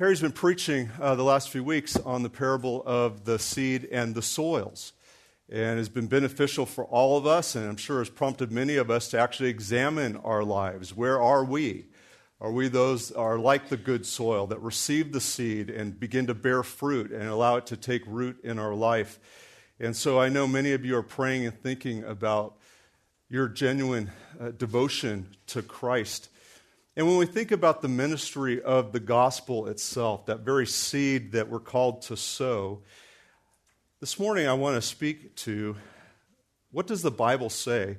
Harry's been preaching uh, the last few weeks on the parable of the seed and the soils, and has been beneficial for all of us, and I'm sure has prompted many of us to actually examine our lives. Where are we? Are we those are like the good soil that receive the seed and begin to bear fruit and allow it to take root in our life? And so I know many of you are praying and thinking about your genuine uh, devotion to Christ and when we think about the ministry of the gospel itself, that very seed that we're called to sow, this morning I want to speak to what does the Bible say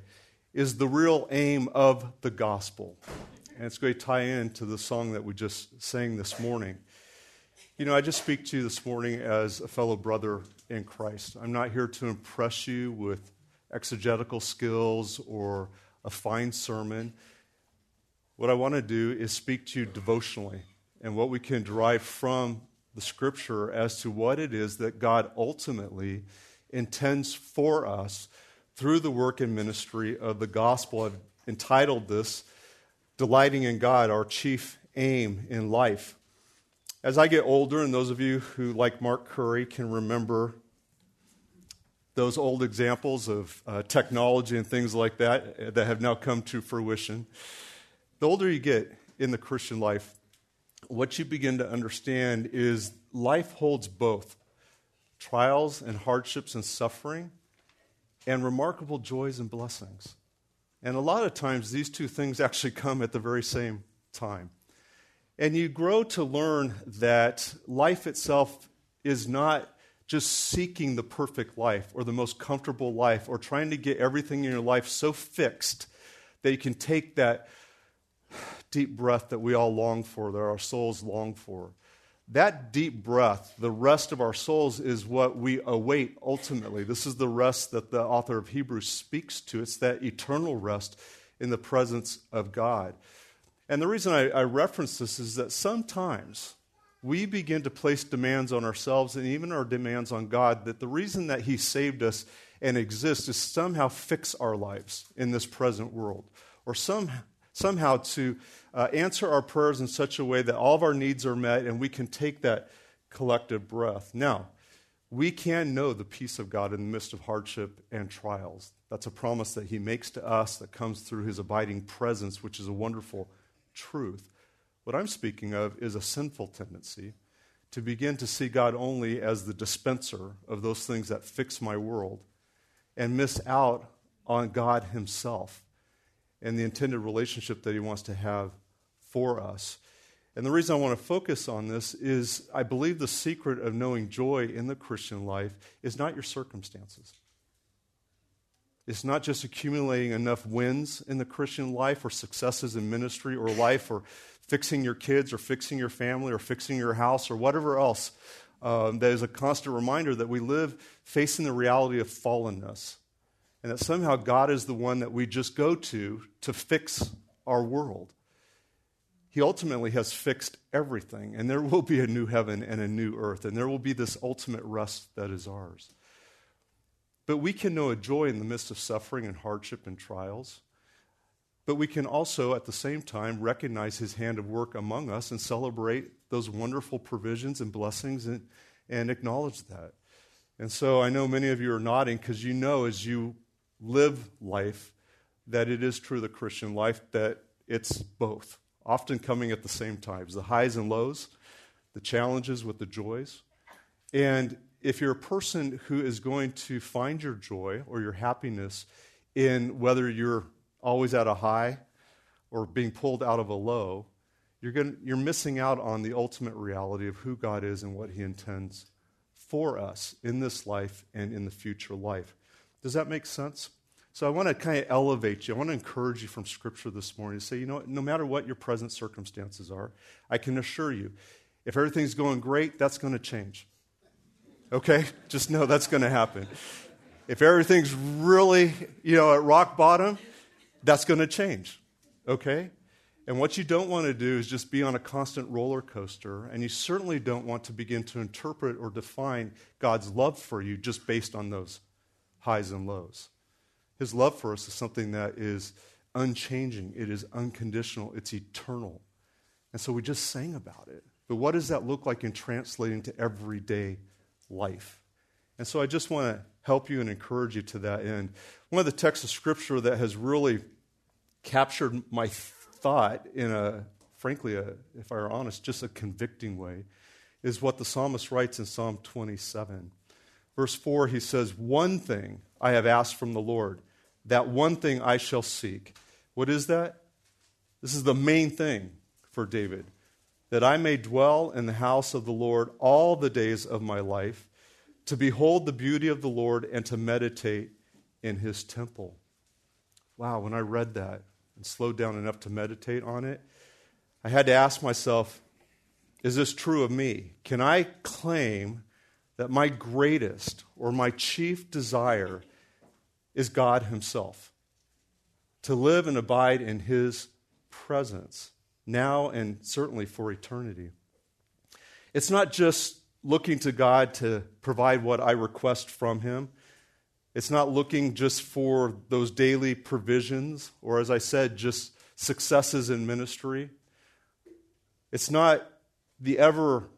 is the real aim of the gospel? And it's going to tie into the song that we just sang this morning. You know, I just speak to you this morning as a fellow brother in Christ. I'm not here to impress you with exegetical skills or a fine sermon. What I want to do is speak to you devotionally and what we can derive from the scripture as to what it is that God ultimately intends for us through the work and ministry of the gospel. I've entitled this Delighting in God, Our Chief Aim in Life. As I get older, and those of you who, like Mark Curry, can remember those old examples of uh, technology and things like that that have now come to fruition, the older you get in the Christian life, what you begin to understand is life holds both trials and hardships and suffering, and remarkable joys and blessings. And a lot of times, these two things actually come at the very same time. And you grow to learn that life itself is not just seeking the perfect life or the most comfortable life or trying to get everything in your life so fixed that you can take that deep breath that we all long for, that our souls long for. That deep breath, the rest of our souls, is what we await ultimately. This is the rest that the author of Hebrews speaks to. It's that eternal rest in the presence of God. And the reason I, I reference this is that sometimes we begin to place demands on ourselves and even our demands on God that the reason that He saved us and exists is somehow fix our lives in this present world or some, somehow to uh, answer our prayers in such a way that all of our needs are met and we can take that collective breath. Now, we can know the peace of God in the midst of hardship and trials. That's a promise that He makes to us that comes through His abiding presence, which is a wonderful truth. What I'm speaking of is a sinful tendency to begin to see God only as the dispenser of those things that fix my world and miss out on God Himself and the intended relationship that He wants to have for us. And the reason I want to focus on this is I believe the secret of knowing joy in the Christian life is not your circumstances. It's not just accumulating enough wins in the Christian life or successes in ministry or life or fixing your kids or fixing your family or fixing your house or whatever else. Um, that is a constant reminder that we live facing the reality of fallenness and that somehow God is the one that we just go to to fix our world. He ultimately has fixed everything, and there will be a new heaven and a new earth, and there will be this ultimate rest that is ours. But we can know a joy in the midst of suffering and hardship and trials. But we can also, at the same time, recognize his hand of work among us and celebrate those wonderful provisions and blessings and, and acknowledge that. And so I know many of you are nodding because you know as you live life that it is true, the Christian life, that it's both often coming at the same times the highs and lows, the challenges with the joys. And if you're a person who is going to find your joy or your happiness in whether you're always at a high or being pulled out of a low, you're, going, you're missing out on the ultimate reality of who God is and what He intends for us in this life and in the future life. Does that make sense? So I want to kind of elevate you. I want to encourage you from Scripture this morning to say, you know, no matter what your present circumstances are, I can assure you, if everything's going great, that's going to change. Okay? Just know that's going to happen. If everything's really, you know, at rock bottom, that's going to change. Okay? And what you don't want to do is just be on a constant roller coaster, and you certainly don't want to begin to interpret or define God's love for you just based on those highs and lows. His love for us is something that is unchanging, it is unconditional, it's eternal. And so we just sang about it. But what does that look like in translating to everyday life? And so I just want to help you and encourage you to that end. One of the texts of Scripture that has really captured my thought in a, frankly, a, if I were honest, just a convicting way, is what the psalmist writes in Psalm 27. Verse 4, he says, One thing I have asked from the Lord, that one thing I shall seek. What is that? This is the main thing for David that I may dwell in the house of the Lord all the days of my life, to behold the beauty of the Lord and to meditate in his temple. Wow, when I read that and slowed down enough to meditate on it, I had to ask myself, is this true of me? Can I claim that my greatest or my chief desire is God Himself? To live and abide in His presence now and certainly for eternity. It's not just looking to God to provide what I request from Him. It's not looking just for those daily provisions, or as I said, just successes in ministry. It's not the ever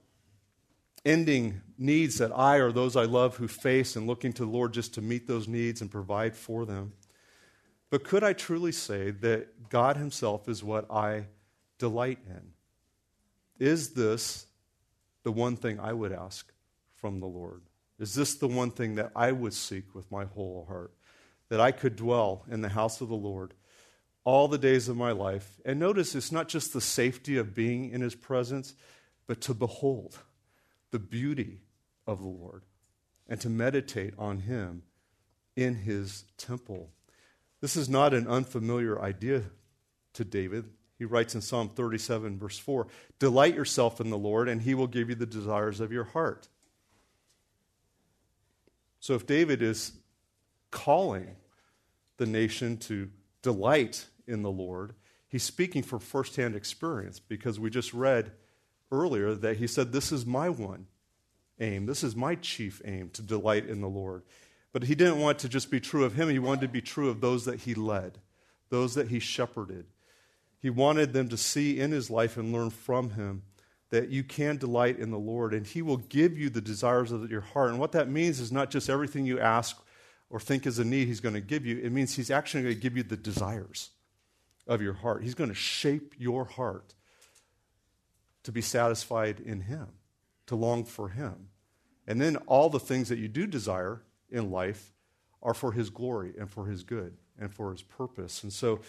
ending needs that I or those I love who face and looking to the Lord just to meet those needs and provide for them. But could I truly say that God Himself is what I delight in? Is this the one thing I would ask from the Lord? Is this the one thing that I would seek with my whole heart? That I could dwell in the house of the Lord all the days of my life. And notice it's not just the safety of being in his presence, but to behold the beauty of the Lord and to meditate on him in his temple. This is not an unfamiliar idea to David. He writes in Psalm 37, verse 4 Delight yourself in the Lord, and he will give you the desires of your heart. So if David is calling the nation to delight in the Lord, he's speaking from firsthand experience because we just read earlier that he said, This is my one aim. This is my chief aim to delight in the Lord. But he didn't want to just be true of him, he wanted to be true of those that he led, those that he shepherded. He wanted them to see in his life and learn from him that you can delight in the Lord and he will give you the desires of your heart. And what that means is not just everything you ask or think is a need he's going to give you, it means he's actually going to give you the desires of your heart. He's going to shape your heart to be satisfied in him, to long for him. And then all the things that you do desire in life are for his glory and for his good and for his purpose. And so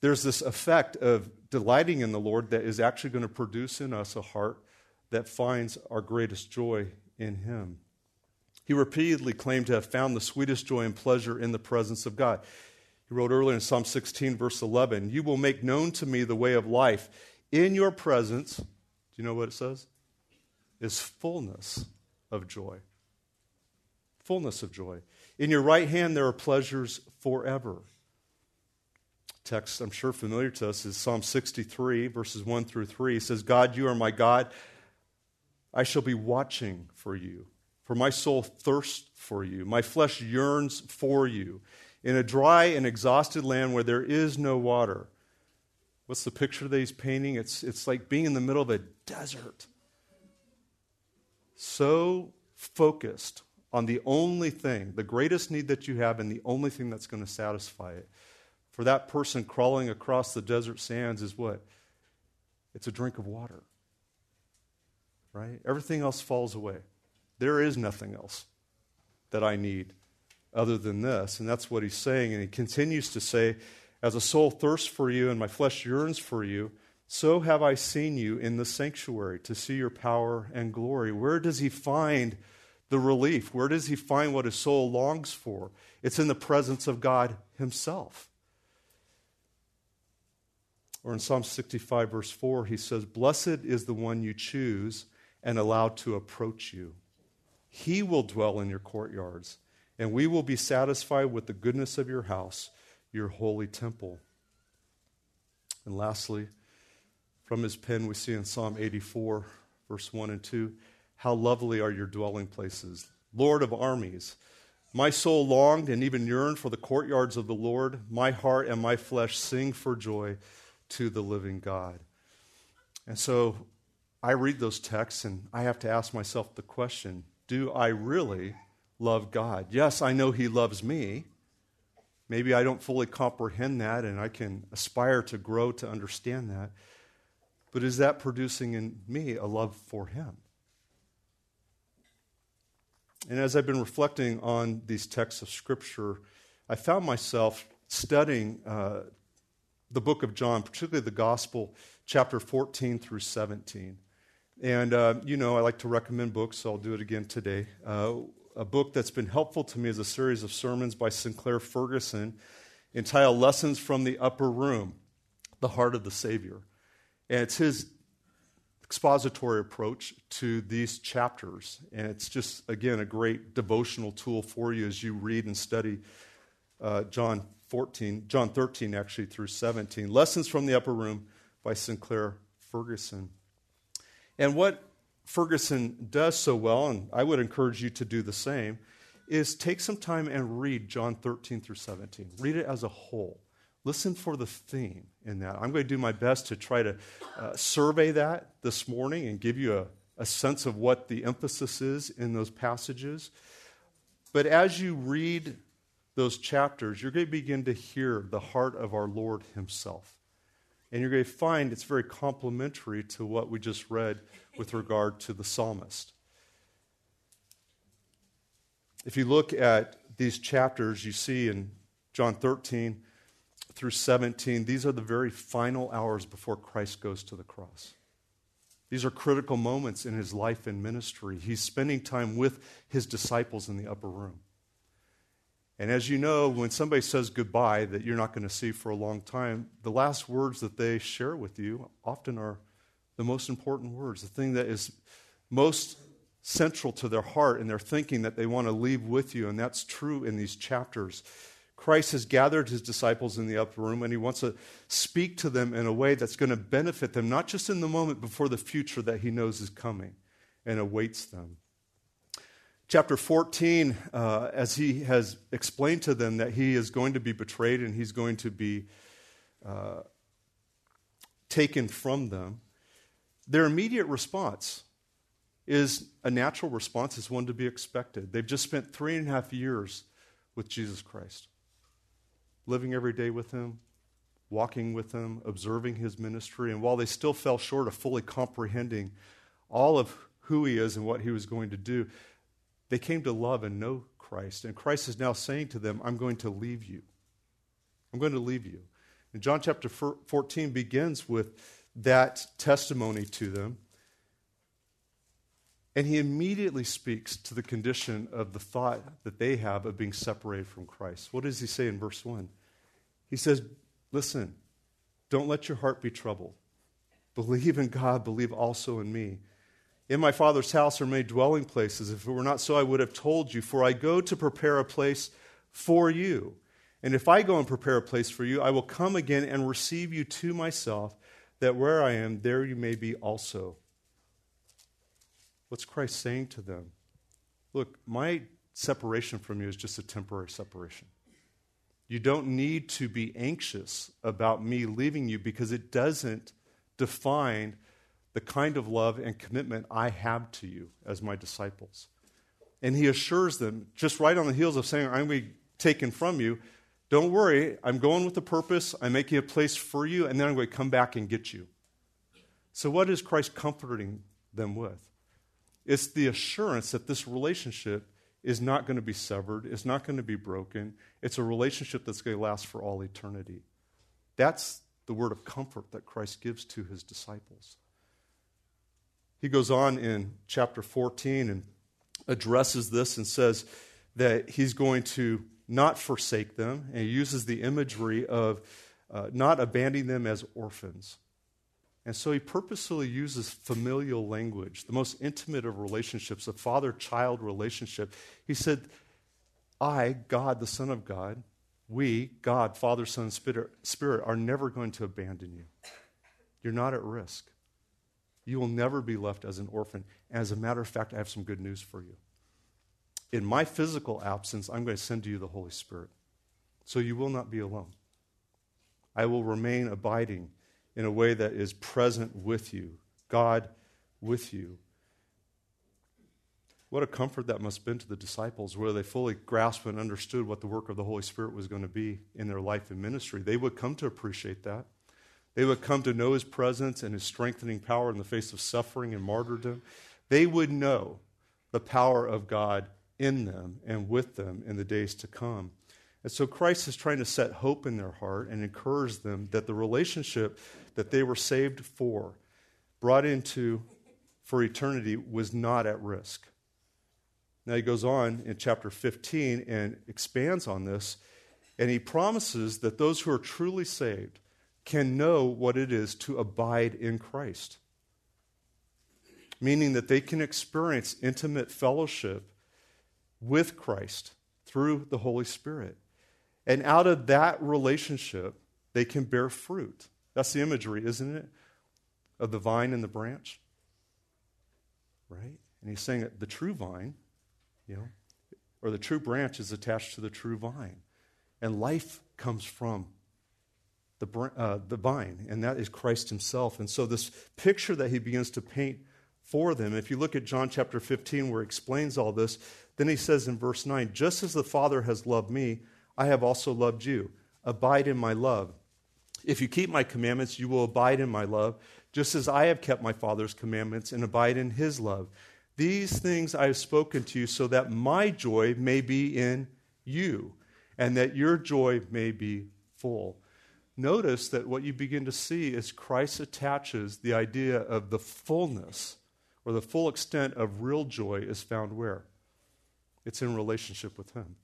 there's this effect of delighting in the Lord that is actually going to produce in us a heart that finds our greatest joy in Him. He repeatedly claimed to have found the sweetest joy and pleasure in the presence of God. He wrote earlier in Psalm 16, verse 11, You will make known to me the way of life. In your presence, do you know what it says? Is fullness of joy. Fullness of joy. In your right hand, there are pleasures forever text I'm sure familiar to us is Psalm 63, verses 1 through 3. He says, God, you are my God. I shall be watching for you, for my soul thirsts for you. My flesh yearns for you in a dry and exhausted land where there is no water. What's the picture that he's painting? It's, it's like being in the middle of a desert. So focused on the only thing, the greatest need that you have, and the only thing that's going to satisfy it for that person crawling across the desert sands is what? It's a drink of water. Right? Everything else falls away. There is nothing else that I need other than this. And that's what he's saying. And he continues to say, As a soul thirsts for you and my flesh yearns for you, so have I seen you in the sanctuary to see your power and glory. Where does he find the relief? Where does he find what his soul longs for? It's in the presence of God himself. Or in Psalm 65, verse 4, he says, Blessed is the one you choose and allow to approach you. He will dwell in your courtyards, and we will be satisfied with the goodness of your house, your holy temple. And lastly, from his pen, we see in Psalm 84, verse 1 and 2, How lovely are your dwelling places, Lord of armies. My soul longed and even yearned for the courtyards of the Lord. My heart and my flesh sing for joy to the living God. And so I read those texts and I have to ask myself the question do I really love God? Yes, I know He loves me. Maybe I don't fully comprehend that and I can aspire to grow to understand that. But is that producing in me a love for Him? And as I've been reflecting on these texts of Scripture, I found myself studying uh, the book of John, particularly the Gospel, chapter 14 through 17. And, uh, you know, I like to recommend books, so I'll do it again today. Uh, a book that's been helpful to me is a series of sermons by Sinclair Ferguson entitled Lessons from the Upper Room The Heart of the Savior. And it's his expository approach to these chapters. And it's just, again, a great devotional tool for you as you read and study uh, John 14, John 13, actually, through 17. Lessons from the Upper Room by Sinclair Ferguson. And what Ferguson does so well, and I would encourage you to do the same, is take some time and read John 13 through 17. Read it as a whole. Listen for the theme in that. I'm going to do my best to try to uh, survey that this morning and give you a, a sense of what the emphasis is in those passages. But as you read those chapters, you're going to begin to hear the heart of our Lord Himself. And you're going to find it's very complementary to what we just read with regard to the psalmist. If you look at these chapters, you see in John 13 through 17, these are the very final hours before Christ goes to the cross. These are critical moments in his life and ministry. He's spending time with his disciples in the upper room. And as you know, when somebody says goodbye that you're not going to see for a long time, the last words that they share with you often are the most important words, the thing that is most central to their heart and their thinking that they want to leave with you. And that's true in these chapters. Christ has gathered his disciples in the upper room and he wants to speak to them in a way that's going to benefit them, not just in the moment, but for the future that he knows is coming and awaits them. Chapter 14, uh, as he has explained to them that he is going to be betrayed and he's going to be uh, taken from them, their immediate response is a natural response, is one to be expected. They've just spent three and a half years with Jesus Christ, living every day with him, walking with him, observing his ministry. And while they still fell short of fully comprehending all of who he is and what he was going to do, they came to love and know Christ. And Christ is now saying to them, I'm going to leave you. I'm going to leave you. And John chapter 14 begins with that testimony to them. And he immediately speaks to the condition of the thought that they have of being separated from Christ. What does he say in verse 1? He says, Listen, don't let your heart be troubled. Believe in God, believe also in me. In my Father's house are many dwelling places. If it were not so, I would have told you, for I go to prepare a place for you. And if I go and prepare a place for you, I will come again and receive you to myself, that where I am, there you may be also. What's Christ saying to them? Look, my separation from you is just a temporary separation. You don't need to be anxious about me leaving you because it doesn't define the kind of love and commitment I have to you as my disciples. And he assures them, just right on the heels of saying, I'm going to be taken from you, don't worry, I'm going with a purpose. I'm making a place for you, and then I'm going to come back and get you. So, what is Christ comforting them with? It's the assurance that this relationship is not going to be severed, it's not going to be broken. It's a relationship that's going to last for all eternity. That's the word of comfort that Christ gives to his disciples. He goes on in chapter 14 and addresses this and says that he's going to not forsake them. And he uses the imagery of uh, not abandoning them as orphans. And so he purposely uses familial language, the most intimate of relationships, a father child relationship. He said, I, God, the Son of God, we, God, Father, Son, Spirit, Spirit, are never going to abandon you. You're not at risk. You will never be left as an orphan. As a matter of fact, I have some good news for you in my physical absence, I'm going to send to you the Holy Spirit. So you will not be alone. I will remain abiding in a way that is present with you. God with you. What a comfort that must have been to the disciples, where they fully grasped and understood what the work of the Holy Spirit was going to be in their life and ministry. They would come to appreciate that. They would come to know his presence and his strengthening power in the face of suffering and martyrdom. They would know the power of God in them and with them in the days to come. And so Christ is trying to set hope in their heart and encourage them that the relationship that they were saved for, brought into for eternity, was not at risk. Now he goes on in chapter 15 and expands on this, and he promises that those who are truly saved can know what it is to abide in Christ, meaning that they can experience intimate fellowship with Christ through the Holy Spirit. And out of that relationship, they can bear fruit. That's the imagery, isn't it? Of the vine and the branch. Right? And he's saying that the true vine, you know, or the true branch is attached to the true vine. And life comes from the, uh, the vine, and that is Christ himself. And so, this picture that he begins to paint for them, if you look at John chapter 15, where he explains all this, then he says in verse 9, Just as the Father has loved me, I have also loved you. Abide in my love. If you keep my commandments, you will abide in my love, just as I have kept my Father's commandments and abide in his love. These things I have spoken to you so that my joy may be in you and that your joy may be full. Notice that what you begin to see is Christ attaches the idea of the fullness or the full extent of real joy is found where? It's in relationship with Him.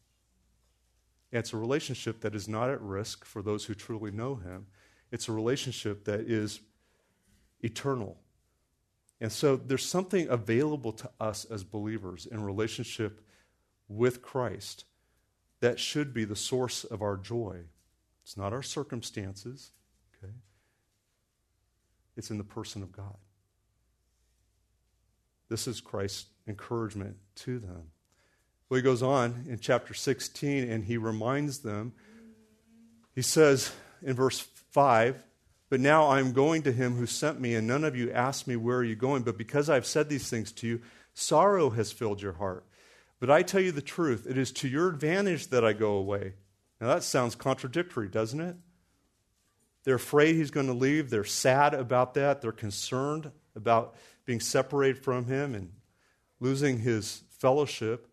And it's a relationship that is not at risk for those who truly know Him. It's a relationship that is eternal. And so there's something available to us as believers in relationship with Christ that should be the source of our joy. It's not our circumstances, okay? It's in the person of God. This is Christ's encouragement to them. Well, he goes on in chapter 16 and he reminds them. He says in verse 5 But now I'm going to him who sent me, and none of you asked me, Where are you going? But because I've said these things to you, sorrow has filled your heart. But I tell you the truth, it is to your advantage that I go away. Now that sounds contradictory, doesn't it? They're afraid he's going to leave. They're sad about that. They're concerned about being separated from him and losing his fellowship.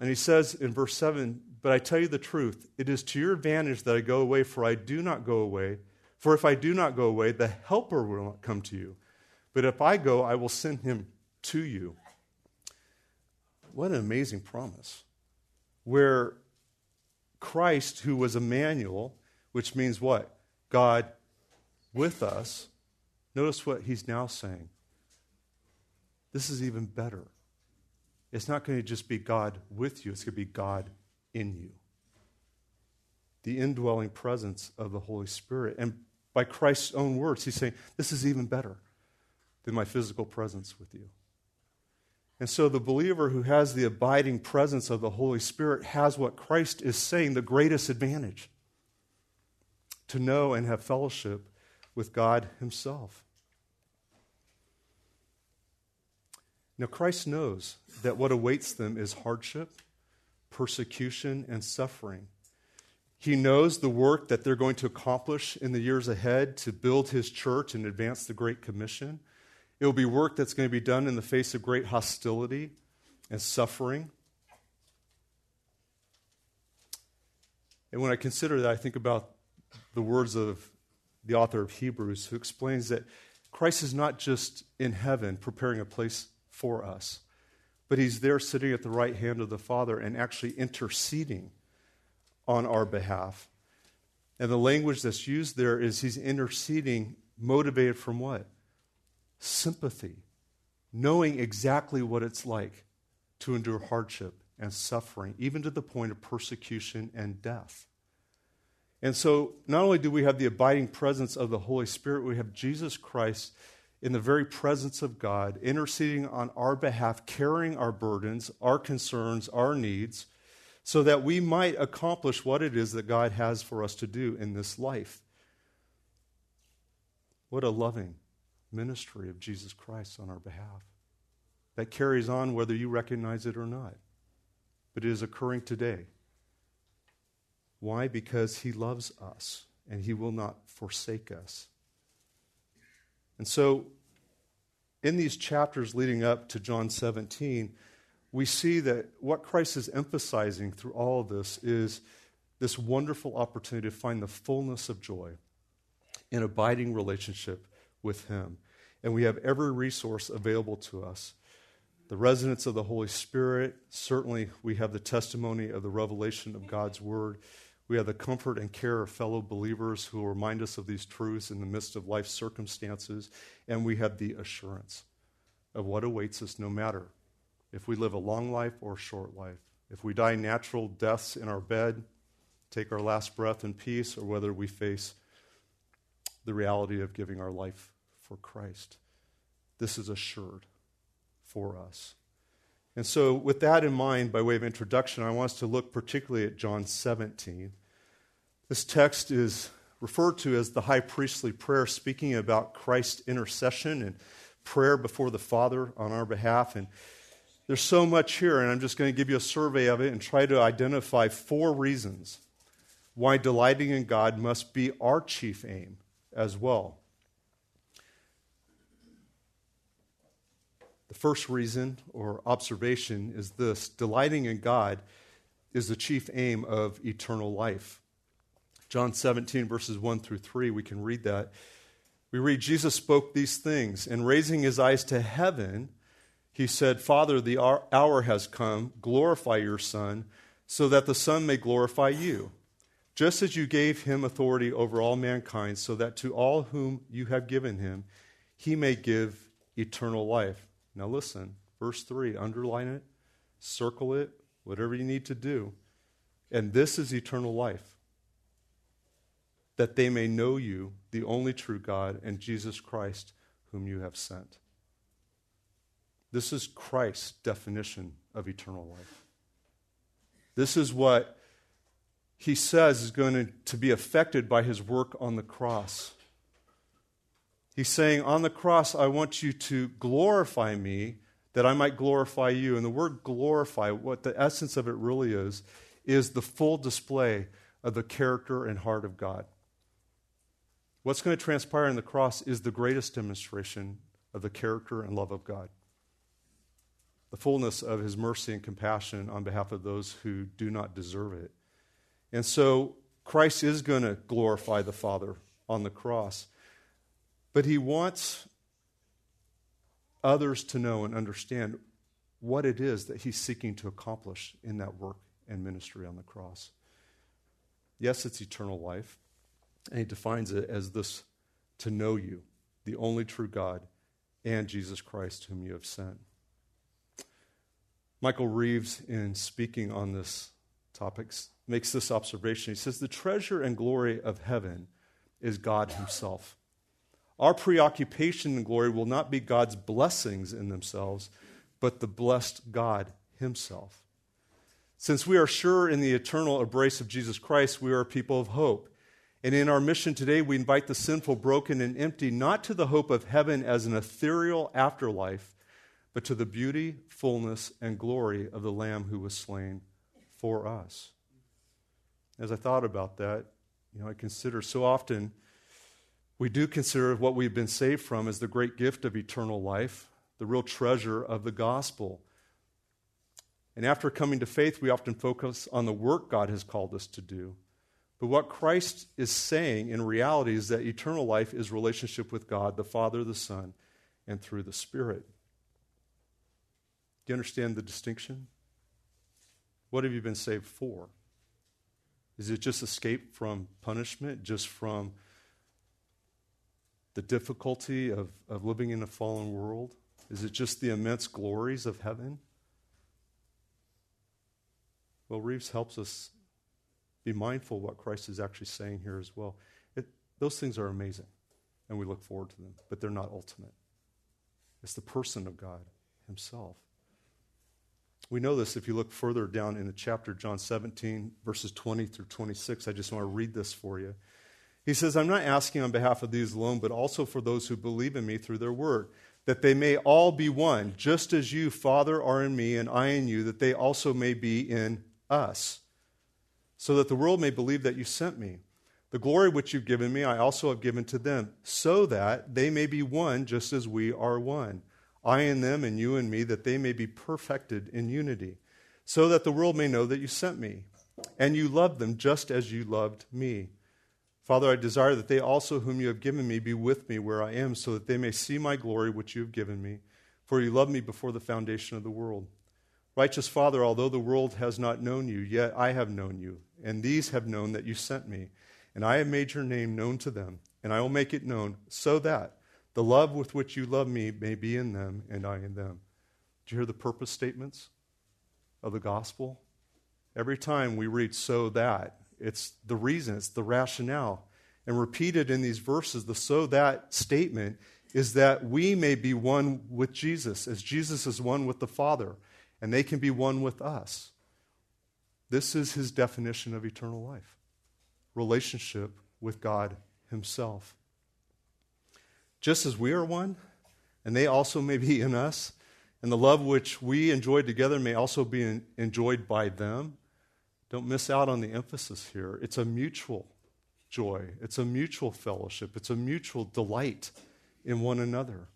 And he says in verse 7 But I tell you the truth, it is to your advantage that I go away, for I do not go away. For if I do not go away, the Helper will not come to you. But if I go, I will send him to you. What an amazing promise. Where Christ, who was Emmanuel, which means what? God with us. Notice what he's now saying. This is even better. It's not going to just be God with you, it's going to be God in you. The indwelling presence of the Holy Spirit. And by Christ's own words, he's saying, This is even better than my physical presence with you. And so the believer who has the abiding presence of the Holy Spirit has what Christ is saying the greatest advantage to know and have fellowship with God Himself. Now, Christ knows that what awaits them is hardship, persecution, and suffering. He knows the work that they're going to accomplish in the years ahead to build his church and advance the Great Commission. It will be work that's going to be done in the face of great hostility and suffering. And when I consider that, I think about the words of the author of Hebrews, who explains that Christ is not just in heaven preparing a place for us, but he's there sitting at the right hand of the Father and actually interceding on our behalf. And the language that's used there is he's interceding, motivated from what? Sympathy, knowing exactly what it's like to endure hardship and suffering, even to the point of persecution and death. And so, not only do we have the abiding presence of the Holy Spirit, we have Jesus Christ in the very presence of God, interceding on our behalf, carrying our burdens, our concerns, our needs, so that we might accomplish what it is that God has for us to do in this life. What a loving, ministry of Jesus Christ on our behalf. That carries on whether you recognize it or not. But it is occurring today. Why? Because he loves us and he will not forsake us. And so, in these chapters leading up to John 17, we see that what Christ is emphasizing through all of this is this wonderful opportunity to find the fullness of joy in abiding relationship with Him. And we have every resource available to us. The residence of the Holy Spirit, certainly we have the testimony of the revelation of God's Word. We have the comfort and care of fellow believers who remind us of these truths in the midst of life's circumstances. And we have the assurance of what awaits us no matter if we live a long life or a short life. If we die natural deaths in our bed, take our last breath in peace, or whether we face the reality of giving our life for Christ. This is assured for us. And so, with that in mind, by way of introduction, I want us to look particularly at John 17. This text is referred to as the high priestly prayer, speaking about Christ's intercession and prayer before the Father on our behalf. And there's so much here, and I'm just going to give you a survey of it and try to identify four reasons why delighting in God must be our chief aim as well. The first reason or observation is this delighting in God is the chief aim of eternal life. John 17, verses 1 through 3, we can read that. We read, Jesus spoke these things, and raising his eyes to heaven, he said, Father, the hour has come. Glorify your Son, so that the Son may glorify you just as you gave him authority over all mankind, so that to all whom you have given him, he may give eternal life. Now, listen, verse 3, underline it, circle it, whatever you need to do. And this is eternal life that they may know you, the only true God, and Jesus Christ, whom you have sent. This is Christ's definition of eternal life. This is what he says is going to, to be affected by his work on the cross. He's saying, On the cross, I want you to glorify me that I might glorify you. And the word glorify, what the essence of it really is, is the full display of the character and heart of God. What's going to transpire on the cross is the greatest demonstration of the character and love of God. The fullness of his mercy and compassion on behalf of those who do not deserve it. And so Christ is going to glorify the Father on the cross. But he wants others to know and understand what it is that he's seeking to accomplish in that work and ministry on the cross. Yes, it's eternal life. And he defines it as this to know you, the only true God, and Jesus Christ, whom you have sent. Michael Reeves, in speaking on this topic, makes this observation. He says, The treasure and glory of heaven is God Himself. Our preoccupation and glory will not be God's blessings in themselves, but the blessed God Himself. Since we are sure in the eternal embrace of Jesus Christ, we are a people of hope. And in our mission today, we invite the sinful, broken, and empty not to the hope of heaven as an ethereal afterlife, but to the beauty, fullness, and glory of the Lamb who was slain for us as I thought about that, you know, I consider so often we do consider what we've been saved from as the great gift of eternal life, the real treasure of the gospel. And after coming to faith, we often focus on the work God has called us to do. But what Christ is saying in reality is that eternal life is relationship with God, the Father, the Son, and through the Spirit. Do you understand the distinction? What have you been saved for? Is it just escape from punishment, just from the difficulty of, of living in a fallen world? Is it just the immense glories of heaven? Well, Reeves helps us be mindful what Christ is actually saying here as well. It, those things are amazing, and we look forward to them, but they're not ultimate. It's the person of God Himself. We know this if you look further down in the chapter, John 17, verses 20 through 26. I just want to read this for you. He says, I'm not asking on behalf of these alone, but also for those who believe in me through their word, that they may all be one, just as you, Father, are in me and I in you, that they also may be in us, so that the world may believe that you sent me. The glory which you've given me, I also have given to them, so that they may be one just as we are one. I and them, and you and me, that they may be perfected in unity, so that the world may know that you sent me, and you loved them just as you loved me. Father, I desire that they also, whom you have given me, be with me where I am, so that they may see my glory which you have given me. For you loved me before the foundation of the world. Righteous Father, although the world has not known you, yet I have known you, and these have known that you sent me and I have made your name known to them, and I will make it known so that the love with which you love me may be in them and I in them. Do you hear the purpose statements of the gospel? Every time we read so that, it's the reason, it's the rationale. And repeated in these verses, the so that statement is that we may be one with Jesus, as Jesus is one with the Father, and they can be one with us. This is his definition of eternal life relationship with God Himself. Just as we are one, and they also may be in us, and the love which we enjoy together may also be enjoyed by them. Don't miss out on the emphasis here. It's a mutual joy, it's a mutual fellowship, it's a mutual delight in one another.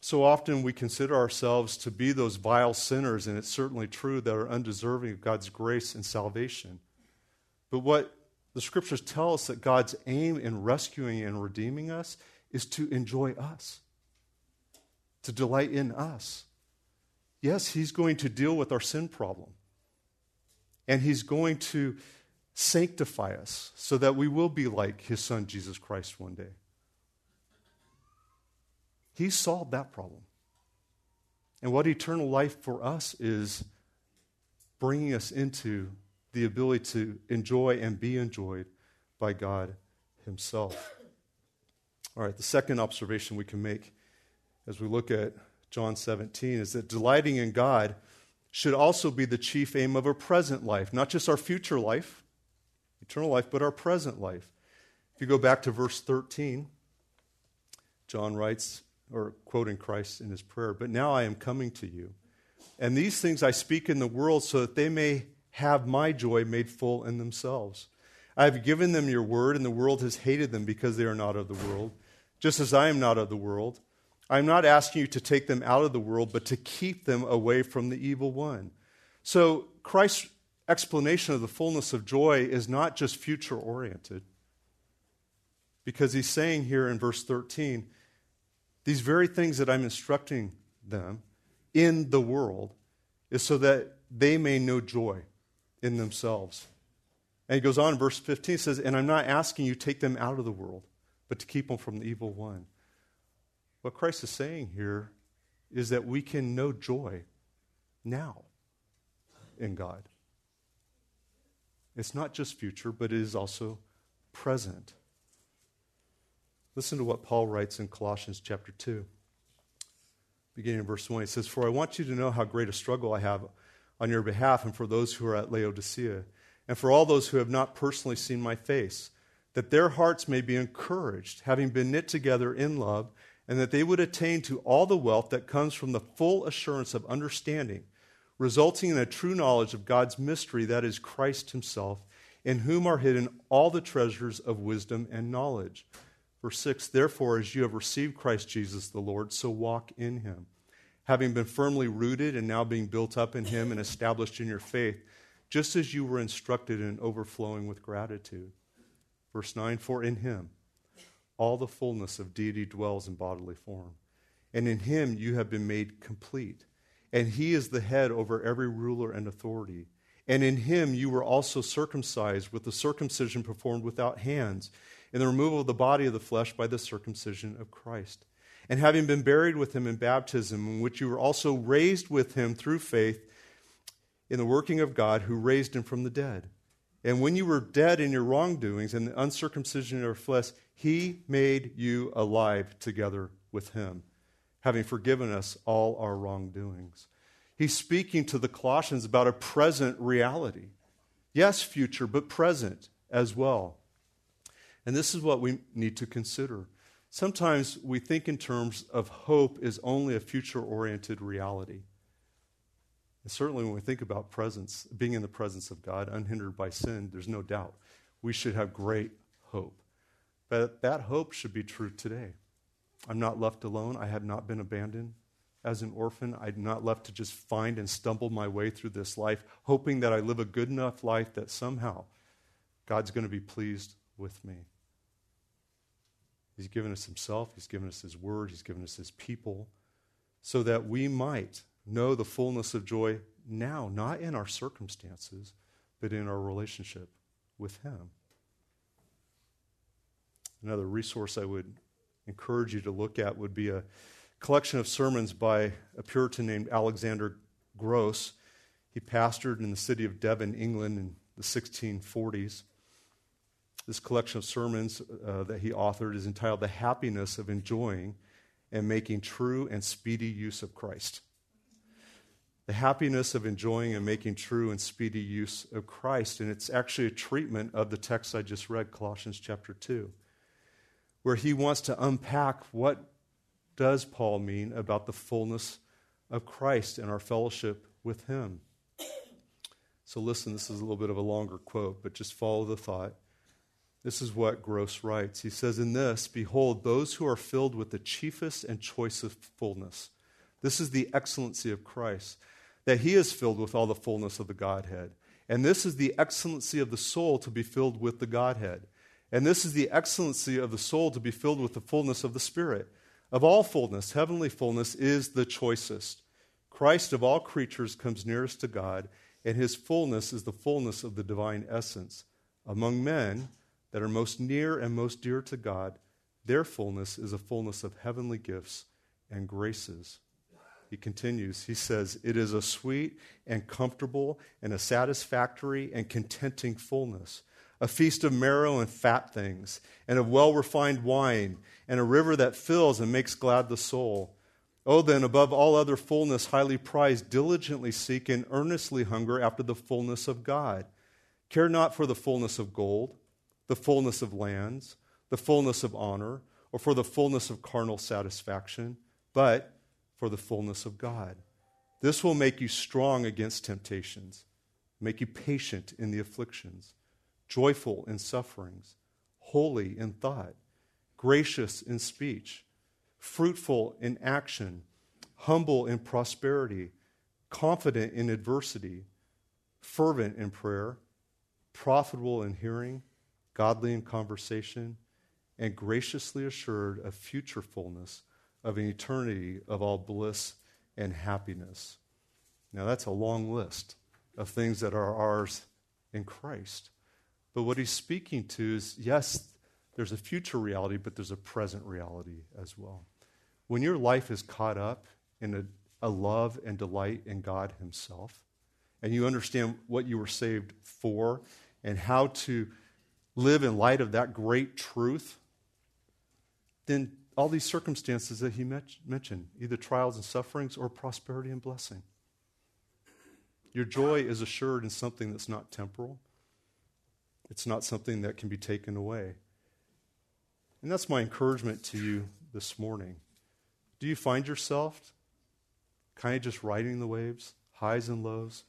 So often we consider ourselves to be those vile sinners, and it's certainly true that are undeserving of God's grace and salvation. But what the scriptures tell us that God's aim in rescuing and redeeming us is to enjoy us, to delight in us. Yes, He's going to deal with our sin problem, and He's going to sanctify us so that we will be like His Son, Jesus Christ, one day. He solved that problem. And what eternal life for us is bringing us into the ability to enjoy and be enjoyed by God Himself. All right, the second observation we can make as we look at John 17 is that delighting in God should also be the chief aim of our present life, not just our future life, eternal life, but our present life. If you go back to verse 13, John writes, or quoting Christ in his prayer, But now I am coming to you. And these things I speak in the world so that they may have my joy made full in themselves. I have given them your word, and the world has hated them because they are not of the world, just as I am not of the world. I am not asking you to take them out of the world, but to keep them away from the evil one. So, Christ's explanation of the fullness of joy is not just future oriented, because he's saying here in verse 13, these very things that I'm instructing them in the world is so that they may know joy in themselves. And he goes on verse 15 says, And I'm not asking you take them out of the world, but to keep them from the evil one. What Christ is saying here is that we can know joy now in God. It's not just future, but it is also present. Listen to what Paul writes in Colossians chapter 2, beginning in verse 1. He says, For I want you to know how great a struggle I have on your behalf and for those who are at Laodicea, and for all those who have not personally seen my face, that their hearts may be encouraged, having been knit together in love, and that they would attain to all the wealth that comes from the full assurance of understanding, resulting in a true knowledge of God's mystery, that is Christ Himself, in whom are hidden all the treasures of wisdom and knowledge. Verse 6 Therefore, as you have received Christ Jesus the Lord, so walk in Him having been firmly rooted and now being built up in Him and established in your faith, just as you were instructed and overflowing with gratitude. Verse 9 For in Him all the fullness of deity dwells in bodily form, and in Him you have been made complete. And He is the head over every ruler and authority. And in Him you were also circumcised with the circumcision performed without hands, in the removal of the body of the flesh by the circumcision of Christ and having been buried with him in baptism, in which you were also raised with him through faith in the working of God who raised him from the dead. And when you were dead in your wrongdoings and the uncircumcision of your flesh, he made you alive together with him, having forgiven us all our wrongdoings. He's speaking to the Colossians about a present reality. Yes, future, but present as well. And this is what we need to consider. Sometimes we think in terms of hope is only a future oriented reality. And certainly when we think about presence, being in the presence of God, unhindered by sin, there's no doubt we should have great hope. But that hope should be true today. I'm not left alone. I have not been abandoned as an orphan. I'm not left to just find and stumble my way through this life, hoping that I live a good enough life that somehow God's going to be pleased with me. He's given us Himself, He's given us His Word, He's given us His people, so that we might know the fullness of joy now, not in our circumstances, but in our relationship with Him. Another resource I would encourage you to look at would be a collection of sermons by a Puritan named Alexander Grosse. He pastored in the city of Devon, England in the 1640s. This collection of sermons uh, that he authored is entitled The Happiness of Enjoying and Making True and Speedy Use of Christ. The happiness of enjoying and making true and speedy use of Christ. And it's actually a treatment of the text I just read, Colossians chapter 2, where he wants to unpack what does Paul mean about the fullness of Christ and our fellowship with him. So listen, this is a little bit of a longer quote, but just follow the thought. This is what Grosse writes. He says, In this, behold, those who are filled with the chiefest and choicest fullness. This is the excellency of Christ, that he is filled with all the fullness of the Godhead. And this is the excellency of the soul to be filled with the Godhead. And this is the excellency of the soul to be filled with the fullness of the Spirit. Of all fullness, heavenly fullness is the choicest. Christ of all creatures comes nearest to God, and his fullness is the fullness of the divine essence. Among men, that are most near and most dear to God, their fullness is a fullness of heavenly gifts and graces. He continues, he says, It is a sweet and comfortable and a satisfactory and contenting fullness, a feast of marrow and fat things, and of well refined wine, and a river that fills and makes glad the soul. Oh, then, above all other fullness, highly prized, diligently seek and earnestly hunger after the fullness of God. Care not for the fullness of gold the fullness of lands, the fullness of honor, or for the fullness of carnal satisfaction, but for the fullness of God. This will make you strong against temptations, make you patient in the afflictions, joyful in sufferings, holy in thought, gracious in speech, fruitful in action, humble in prosperity, confident in adversity, fervent in prayer, profitable in hearing godly in conversation, and graciously assured of future fullness, of an eternity of all bliss and happiness. Now, that's a long list of things that are ours in Christ. But what he's speaking to is yes, there's a future reality, but there's a present reality as well. When your life is caught up in a, a love and delight in God Himself, and you understand what you were saved for and how to live in light of that great truth, then all these circumstances that he mentioned, either trials and sufferings or prosperity and blessing. Your joy is assured in something that's not temporal. It's not something that can be taken away. And that's my encouragement to you this morning. Do you find yourself kind of just riding the waves, highs and lows?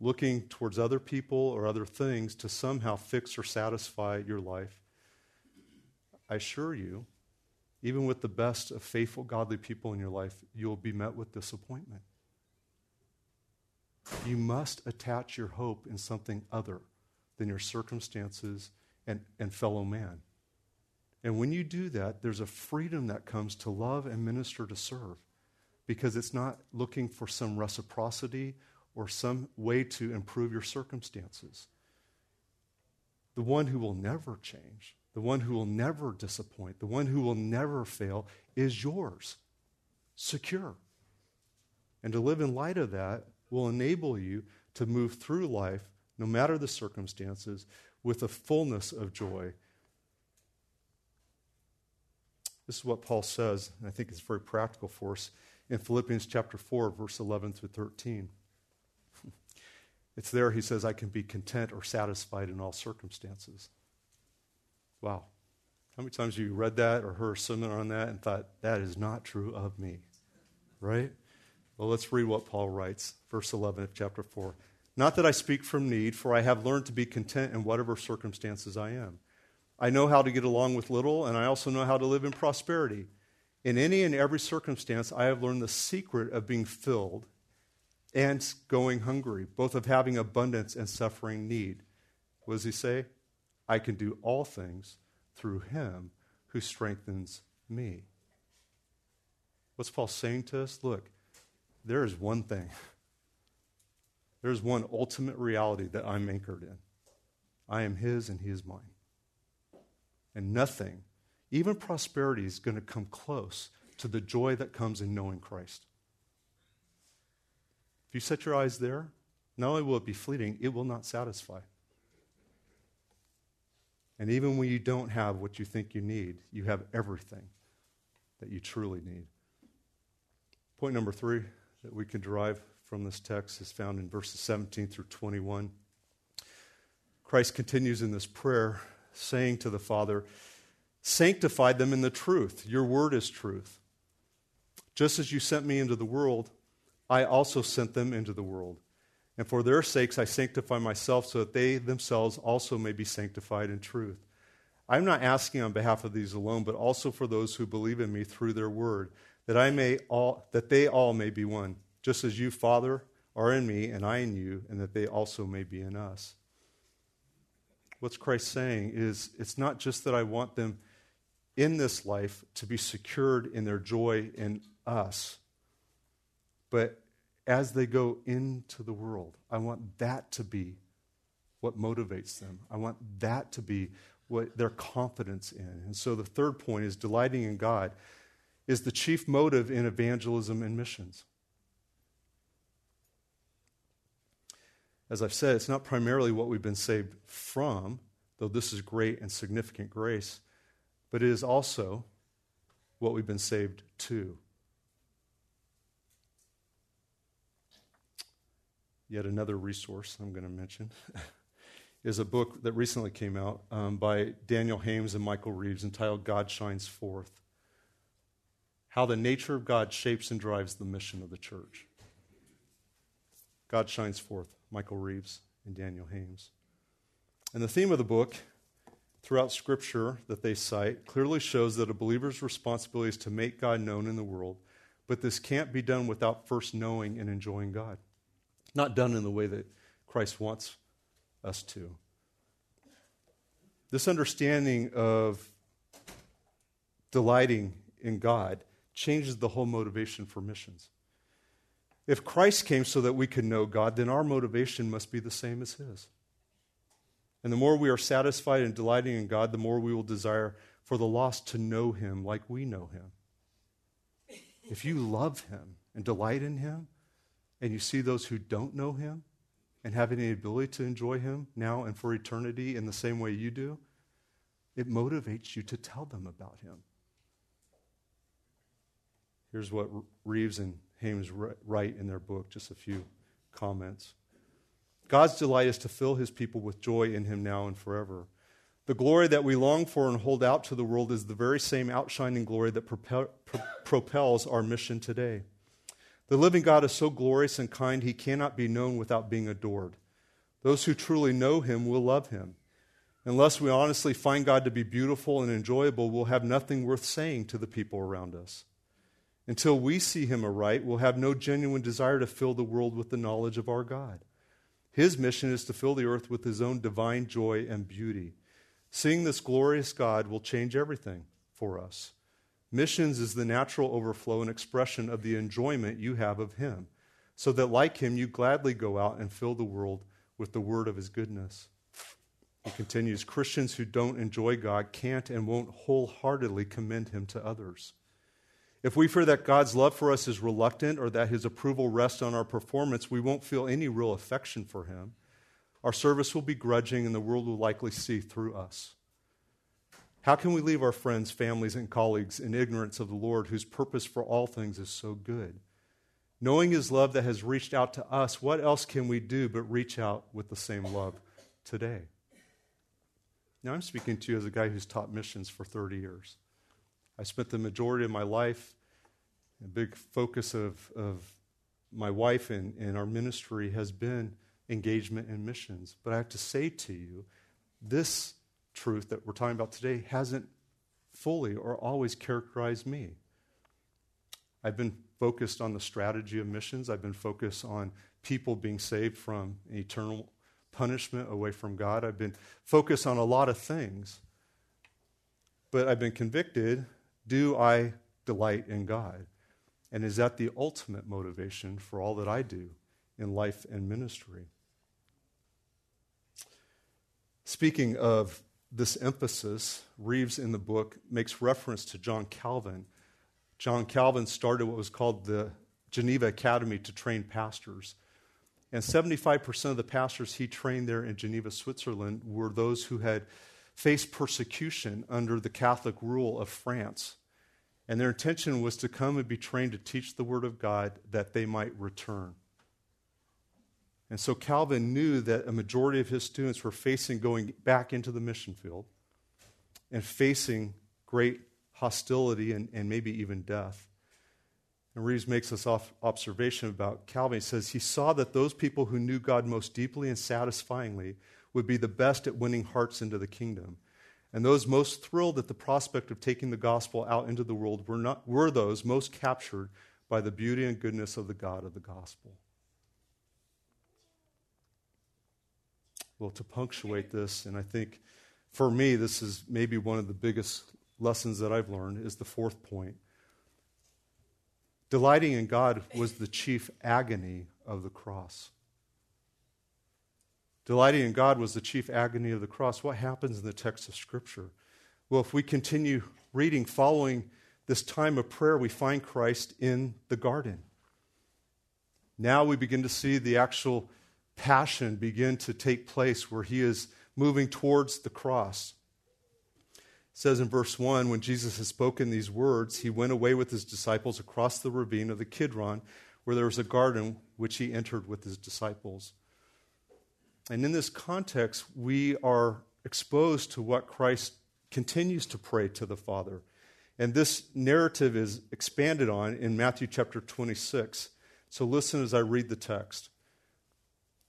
looking towards other people or other things to somehow fix or satisfy your life, I assure you, even with the best of faithful, godly people in your life, you'll be met with disappointment. You must attach your hope in something other than your circumstances and, and fellow man. And when you do that, there's a freedom that comes to love and minister to serve because it's not looking for some reciprocity or some way to improve your circumstances. The one who will never change, the one who will never disappoint, the one who will never fail is yours, secure. And to live in light of that will enable you to move through life, no matter the circumstances, with a fullness of joy. This is what Paul says, and I think it's very practical for us in Philippians chapter 4, verse 11 through 13. It's there he says, I can be content or satisfied in all circumstances. Wow. How many times have you read that or heard a sermon on that and thought, that is not true of me? Right? Well, let's read what Paul writes, verse 11 of chapter 4. Not that I speak from need, for I have learned to be content in whatever circumstances I am. I know how to get along with little, and I also know how to live in prosperity. In any and every circumstance, I have learned the secret of being filled and going hungry, both of having abundance and suffering need. What does he say? I can do all things through him who strengthens me. What's Paul saying to us? Look, there is one thing. There's one ultimate reality that I'm anchored in. I am his and he is mine. And nothing, even prosperity, is going to come close to the joy that comes in knowing Christ. If you set your eyes there, not only will it be fleeting, it will not satisfy. And even when you don't have what you think you need, you have everything that you truly need. Point number three that we can derive from this text is found in verses 17 through 21. Christ continues in this prayer, saying to the Father, Sanctify them in the truth. Your word is truth. Just as you sent me into the world, I also sent them into the world. And for their sakes I sanctify myself so that they themselves also may be sanctified in truth. I'm not asking on behalf of these alone, but also for those who believe in me through their word, that I may all that they all may be one, just as you, Father, are in me and I in you, and that they also may be in us. What's Christ saying is it's not just that I want them in this life to be secured in their joy in us, but as they go into the world. I want that to be what motivates them. I want that to be what their confidence in. And so the third point is delighting in God is the chief motive in evangelism and missions. As I've said, it's not primarily what we've been saved from, though this is great and significant grace, but it is also what we've been saved to. Yet another resource I'm going to mention is a book that recently came out um, by Daniel Hames and Michael Reeves entitled God Shines Forth How the Nature of God Shapes and Drives the Mission of the Church. God Shines Forth, Michael Reeves and Daniel Hames. And the theme of the book throughout Scripture that they cite clearly shows that a believer's responsibility is to make God known in the world, but this can't be done without first knowing and enjoying God not done in the way that Christ wants us to. This understanding of delighting in God changes the whole motivation for missions. If Christ came so that we could know God, then our motivation must be the same as His. And the more we are satisfied and delighting in God, the more we will desire for the lost to know Him like we know Him. If you love Him and delight in Him, and you see those who don't know him and have any ability to enjoy him now and for eternity in the same way you do, it motivates you to tell them about him. Here's what Reeves and Hames write in their book, just a few comments. God's delight is to fill his people with joy in him now and forever. The glory that we long for and hold out to the world is the very same outshining glory that propel, pro- propels our mission today. The living God is so glorious and kind, he cannot be known without being adored. Those who truly know him will love him. Unless we honestly find God to be beautiful and enjoyable, we'll have nothing worth saying to the people around us. Until we see him aright, we'll have no genuine desire to fill the world with the knowledge of our God. His mission is to fill the earth with his own divine joy and beauty. Seeing this glorious God will change everything for us. Missions is the natural overflow and expression of the enjoyment you have of Him, so that, like Him, you gladly go out and fill the world with the word of His goodness. He continues Christians who don't enjoy God can't and won't wholeheartedly commend Him to others. If we fear that God's love for us is reluctant or that His approval rests on our performance, we won't feel any real affection for Him. Our service will be grudging, and the world will likely see through us. How can we leave our friends, families, and colleagues in ignorance of the Lord whose purpose for all things is so good? Knowing his love that has reached out to us, what else can we do but reach out with the same love today? Now, I'm speaking to you as a guy who's taught missions for 30 years. I spent the majority of my life, a big focus of, of my wife and, and our ministry has been engagement in missions. But I have to say to you, this truth that we're talking about today hasn't fully or always characterized me. I've been focused on the strategy of missions. I've been focused on people being saved from eternal punishment away from God. I've been focused on a lot of things. But I've been convicted do I delight in God? And is that the ultimate motivation for all that I do in life and ministry? Speaking of this emphasis, Reeves in the book makes reference to John Calvin. John Calvin started what was called the Geneva Academy to train pastors. And 75% of the pastors he trained there in Geneva, Switzerland, were those who had faced persecution under the Catholic rule of France. And their intention was to come and be trained to teach the Word of God that they might return. And so Calvin knew that a majority of his students were facing going back into the mission field and facing great hostility and, and maybe even death. And Reeves makes this observation about Calvin. He says he saw that those people who knew God most deeply and satisfyingly would be the best at winning hearts into the kingdom. And those most thrilled at the prospect of taking the gospel out into the world were, not, were those most captured by the beauty and goodness of the God of the gospel. Well, to punctuate this, and I think for me, this is maybe one of the biggest lessons that I've learned, is the fourth point. Delighting in God was the chief agony of the cross. Delighting in God was the chief agony of the cross. What happens in the text of Scripture? Well, if we continue reading, following this time of prayer, we find Christ in the garden. Now we begin to see the actual passion begin to take place where he is moving towards the cross. It says in verse 1 when Jesus had spoken these words, he went away with his disciples across the ravine of the Kidron, where there was a garden which he entered with his disciples. And in this context, we are exposed to what Christ continues to pray to the Father. And this narrative is expanded on in Matthew chapter 26. So listen as I read the text.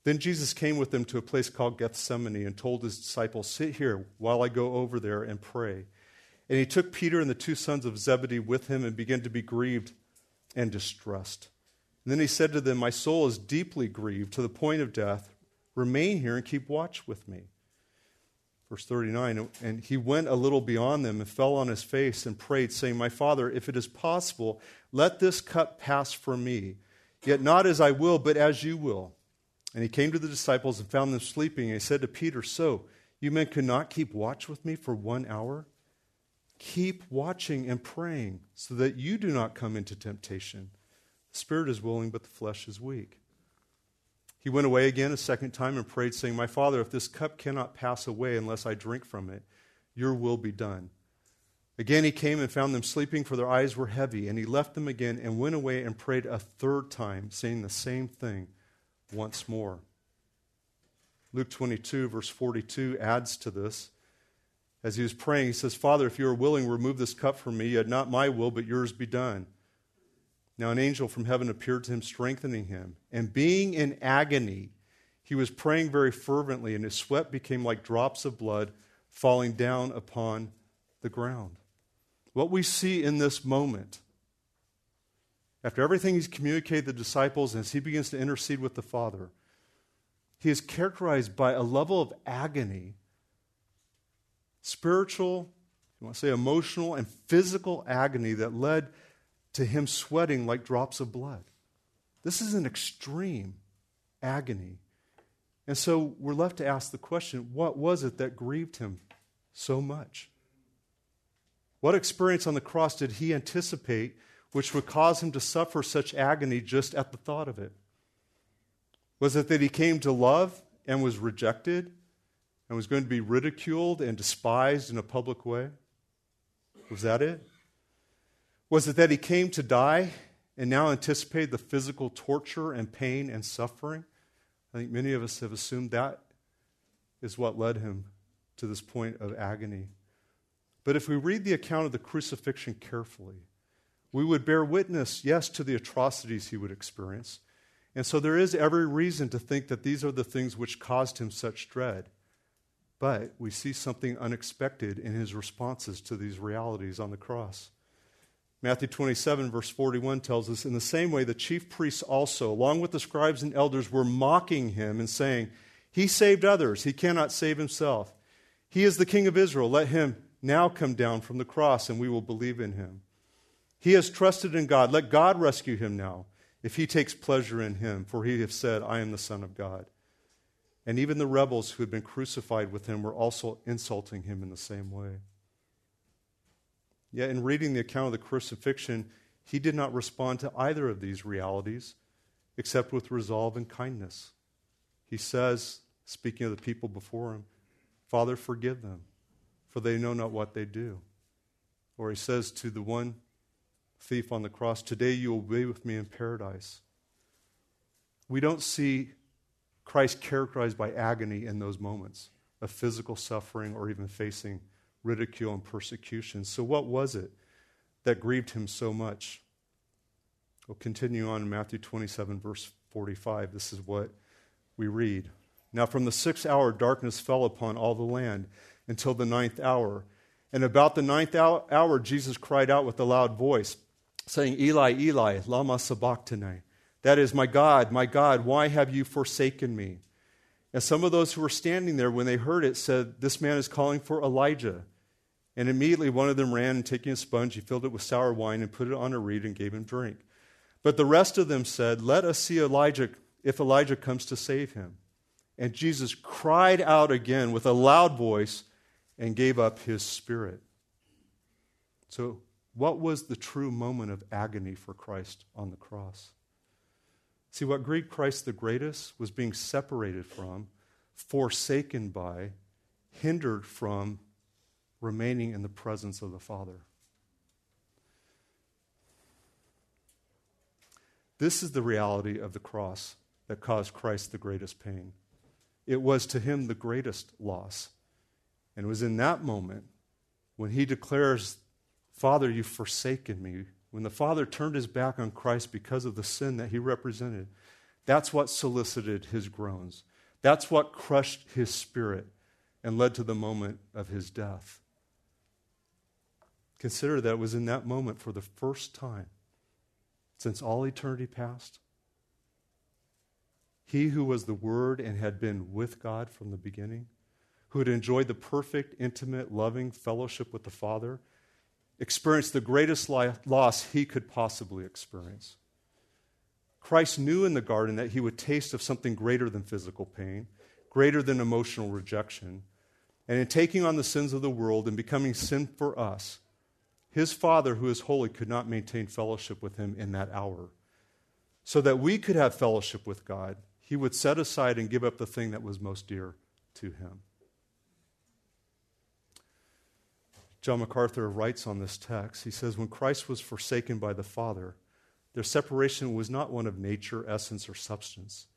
Then Jesus came with them to a place called Gethsemane and told his disciples, Sit here while I go over there and pray. And he took Peter and the two sons of Zebedee with him and began to be grieved and distressed. And then he said to them, My soul is deeply grieved to the point of death. Remain here and keep watch with me. Verse 39 And he went a little beyond them and fell on his face and prayed, saying, My father, if it is possible, let this cup pass from me. Yet not as I will, but as you will. And he came to the disciples and found them sleeping. And he said to Peter, So, you men could not keep watch with me for one hour? Keep watching and praying so that you do not come into temptation. The spirit is willing, but the flesh is weak. He went away again a second time and prayed, saying, My father, if this cup cannot pass away unless I drink from it, your will be done. Again he came and found them sleeping, for their eyes were heavy. And he left them again and went away and prayed a third time, saying the same thing once more. Luke 22, verse 42, adds to this. As he was praying, he says, Father, if you are willing, remove this cup from me, yet not my will, but yours be done. Now an angel from heaven appeared to him, strengthening him. And being in agony, he was praying very fervently, and his sweat became like drops of blood falling down upon the ground. What we see in this moment after everything he's communicated to the disciples, as he begins to intercede with the Father, he is characterized by a level of agony, spiritual, you want to say emotional, and physical agony that led to him sweating like drops of blood. This is an extreme agony. And so we're left to ask the question what was it that grieved him so much? What experience on the cross did he anticipate which would cause him to suffer such agony just at the thought of it? Was it that he came to love and was rejected and was going to be ridiculed and despised in a public way? Was that it? Was it that he came to die and now anticipated the physical torture and pain and suffering? I think many of us have assumed that is what led him to this point of agony. But if we read the account of the crucifixion carefully, we would bear witness, yes, to the atrocities he would experience. And so there is every reason to think that these are the things which caused him such dread. But we see something unexpected in his responses to these realities on the cross. Matthew 27, verse 41 tells us In the same way, the chief priests also, along with the scribes and elders, were mocking him and saying, He saved others, he cannot save himself. He is the king of Israel. Let him now come down from the cross, and we will believe in him. He has trusted in God. Let God rescue him now, if he takes pleasure in him, for he has said, I am the Son of God. And even the rebels who had been crucified with him were also insulting him in the same way. Yet, in reading the account of the crucifixion, he did not respond to either of these realities except with resolve and kindness. He says, speaking of the people before him, Father, forgive them, for they know not what they do. Or he says to the one thief on the cross, Today you will be with me in paradise. We don't see Christ characterized by agony in those moments of physical suffering or even facing ridicule and persecution. So, what was it that grieved him so much? We'll continue on in Matthew 27, verse 45. This is what we read. Now, from the sixth hour, darkness fell upon all the land until the ninth hour. And about the ninth hour, Jesus cried out with a loud voice, saying, Eli, Eli, Lama Sabachthani. That is, My God, my God, why have you forsaken me? And some of those who were standing there, when they heard it, said, This man is calling for Elijah. And immediately one of them ran and taking a sponge, he filled it with sour wine and put it on a reed and gave him drink. But the rest of them said, Let us see Elijah if Elijah comes to save him. And Jesus cried out again with a loud voice and gave up his spirit. So, what was the true moment of agony for Christ on the cross? See, what grieved Christ the greatest was being separated from, forsaken by, hindered from remaining in the presence of the Father. This is the reality of the cross that caused Christ the greatest pain. It was to him the greatest loss. And it was in that moment when he declares, Father, you've forsaken me. When the Father turned his back on Christ because of the sin that he represented, that's what solicited his groans. That's what crushed his spirit and led to the moment of his death. Consider that it was in that moment for the first time since all eternity past. He who was the Word and had been with God from the beginning, who had enjoyed the perfect, intimate, loving fellowship with the Father, experienced the greatest loss he could possibly experience. Christ knew in the garden that he would taste of something greater than physical pain, greater than emotional rejection. And in taking on the sins of the world and becoming sin for us, his Father, who is holy, could not maintain fellowship with him in that hour. So that we could have fellowship with God, he would set aside and give up the thing that was most dear to him. John MacArthur writes on this text. He says, When Christ was forsaken by the Father, their separation was not one of nature, essence, or substance.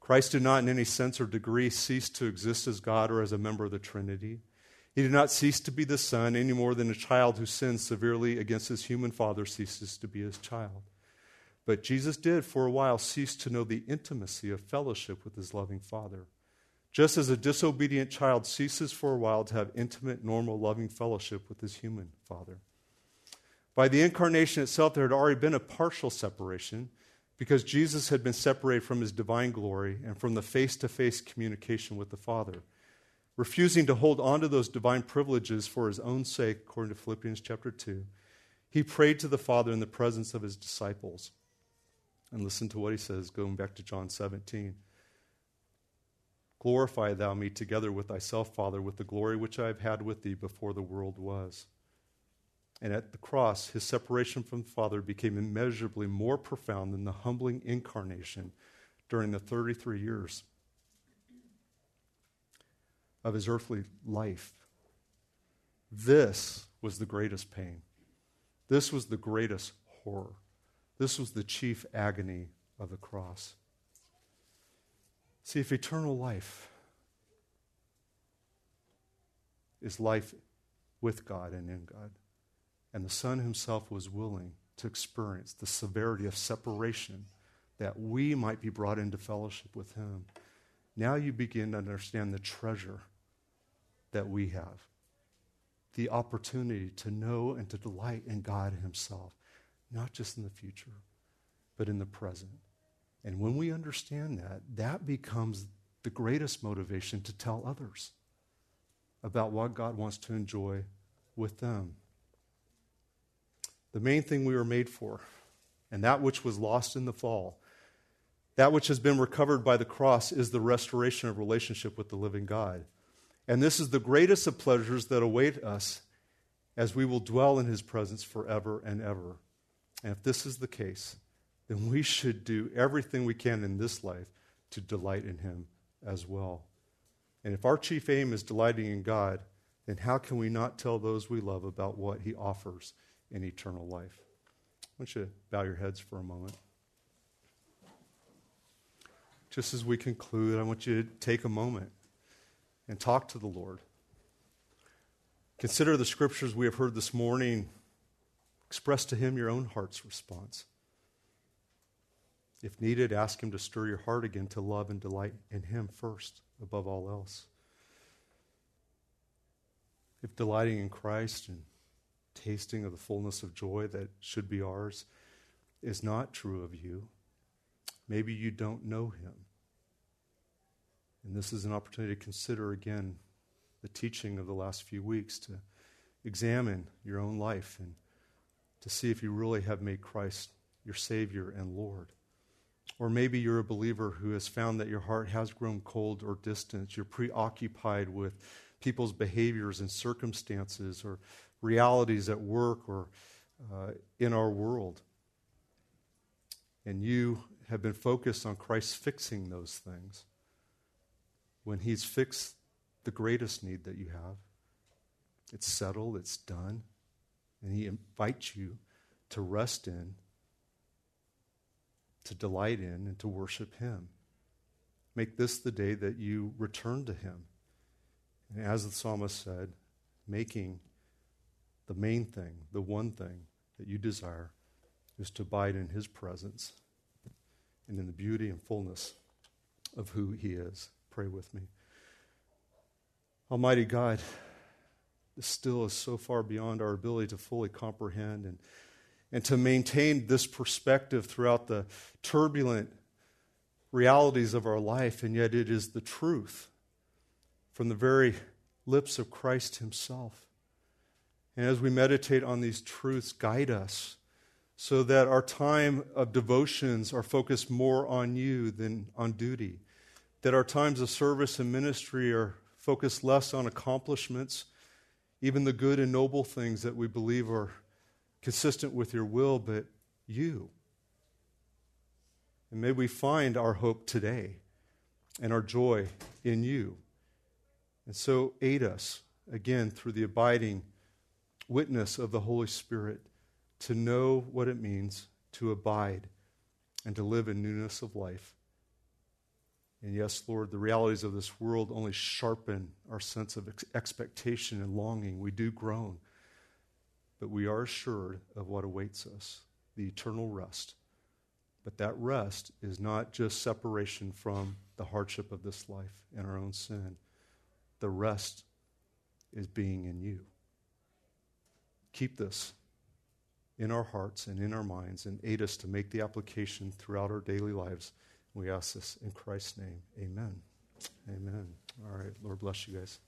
Christ did not, in any sense or degree, cease to exist as God or as a member of the Trinity. He did not cease to be the Son any more than a child who sins severely against his human father ceases to be his child. But Jesus did, for a while, cease to know the intimacy of fellowship with his loving Father. Just as a disobedient child ceases for a while to have intimate, normal, loving fellowship with his human father. By the incarnation itself, there had already been a partial separation because Jesus had been separated from his divine glory and from the face to face communication with the Father refusing to hold on to those divine privileges for his own sake, according to Philippians chapter 2, he prayed to the Father in the presence of his disciples. And listen to what he says, going back to John 17. Glorify thou me together with thyself, Father, with the glory which I have had with thee before the world was. And at the cross, his separation from the Father became immeasurably more profound than the humbling incarnation during the 33 years of his earthly life. This was the greatest pain. This was the greatest horror. This was the chief agony of the cross. See, if eternal life is life with God and in God. And the Son himself was willing to experience the severity of separation that we might be brought into fellowship with him. Now you begin to understand the treasure that we have the opportunity to know and to delight in God Himself, not just in the future, but in the present. And when we understand that, that becomes the greatest motivation to tell others about what God wants to enjoy with them. The main thing we were made for, and that which was lost in the fall, that which has been recovered by the cross, is the restoration of relationship with the living God. And this is the greatest of pleasures that await us as we will dwell in his presence forever and ever. And if this is the case, then we should do everything we can in this life to delight in him as well. And if our chief aim is delighting in God, then how can we not tell those we love about what he offers in eternal life? I want you to bow your heads for a moment. Just as we conclude, I want you to take a moment and talk to the Lord. Consider the scriptures we have heard this morning. Express to Him your own heart's response. If needed, ask Him to stir your heart again to love and delight in Him first, above all else. If delighting in Christ and tasting of the fullness of joy that should be ours is not true of you, maybe you don't know Him. And this is an opportunity to consider again the teaching of the last few weeks, to examine your own life and to see if you really have made Christ your Savior and Lord. Or maybe you're a believer who has found that your heart has grown cold or distant. You're preoccupied with people's behaviors and circumstances or realities at work or uh, in our world. And you have been focused on Christ fixing those things when He's fixed the greatest need that you have. It's settled, it's done. And He invites you to rest in, to delight in, and to worship Him. Make this the day that you return to Him. And as the psalmist said, making the main thing, the one thing that you desire, is to abide in His presence and in the beauty and fullness of who He is. Pray with me. Almighty God, this still is so far beyond our ability to fully comprehend and, and to maintain this perspective throughout the turbulent realities of our life, and yet it is the truth from the very lips of Christ Himself. And as we meditate on these truths, guide us so that our time of devotions are focused more on you than on duty that our times of service and ministry are focused less on accomplishments, even the good and noble things that we believe are consistent with your will, but you. And may we find our hope today and our joy in you. And so aid us again through the abiding witness of the Holy Spirit to know what it means to abide and to live in newness of life. And yes, Lord, the realities of this world only sharpen our sense of ex- expectation and longing. We do groan, but we are assured of what awaits us the eternal rest. But that rest is not just separation from the hardship of this life and our own sin. The rest is being in you. Keep this in our hearts and in our minds and aid us to make the application throughout our daily lives. We ask this in Christ's name. Amen. Amen. All right. Lord bless you guys.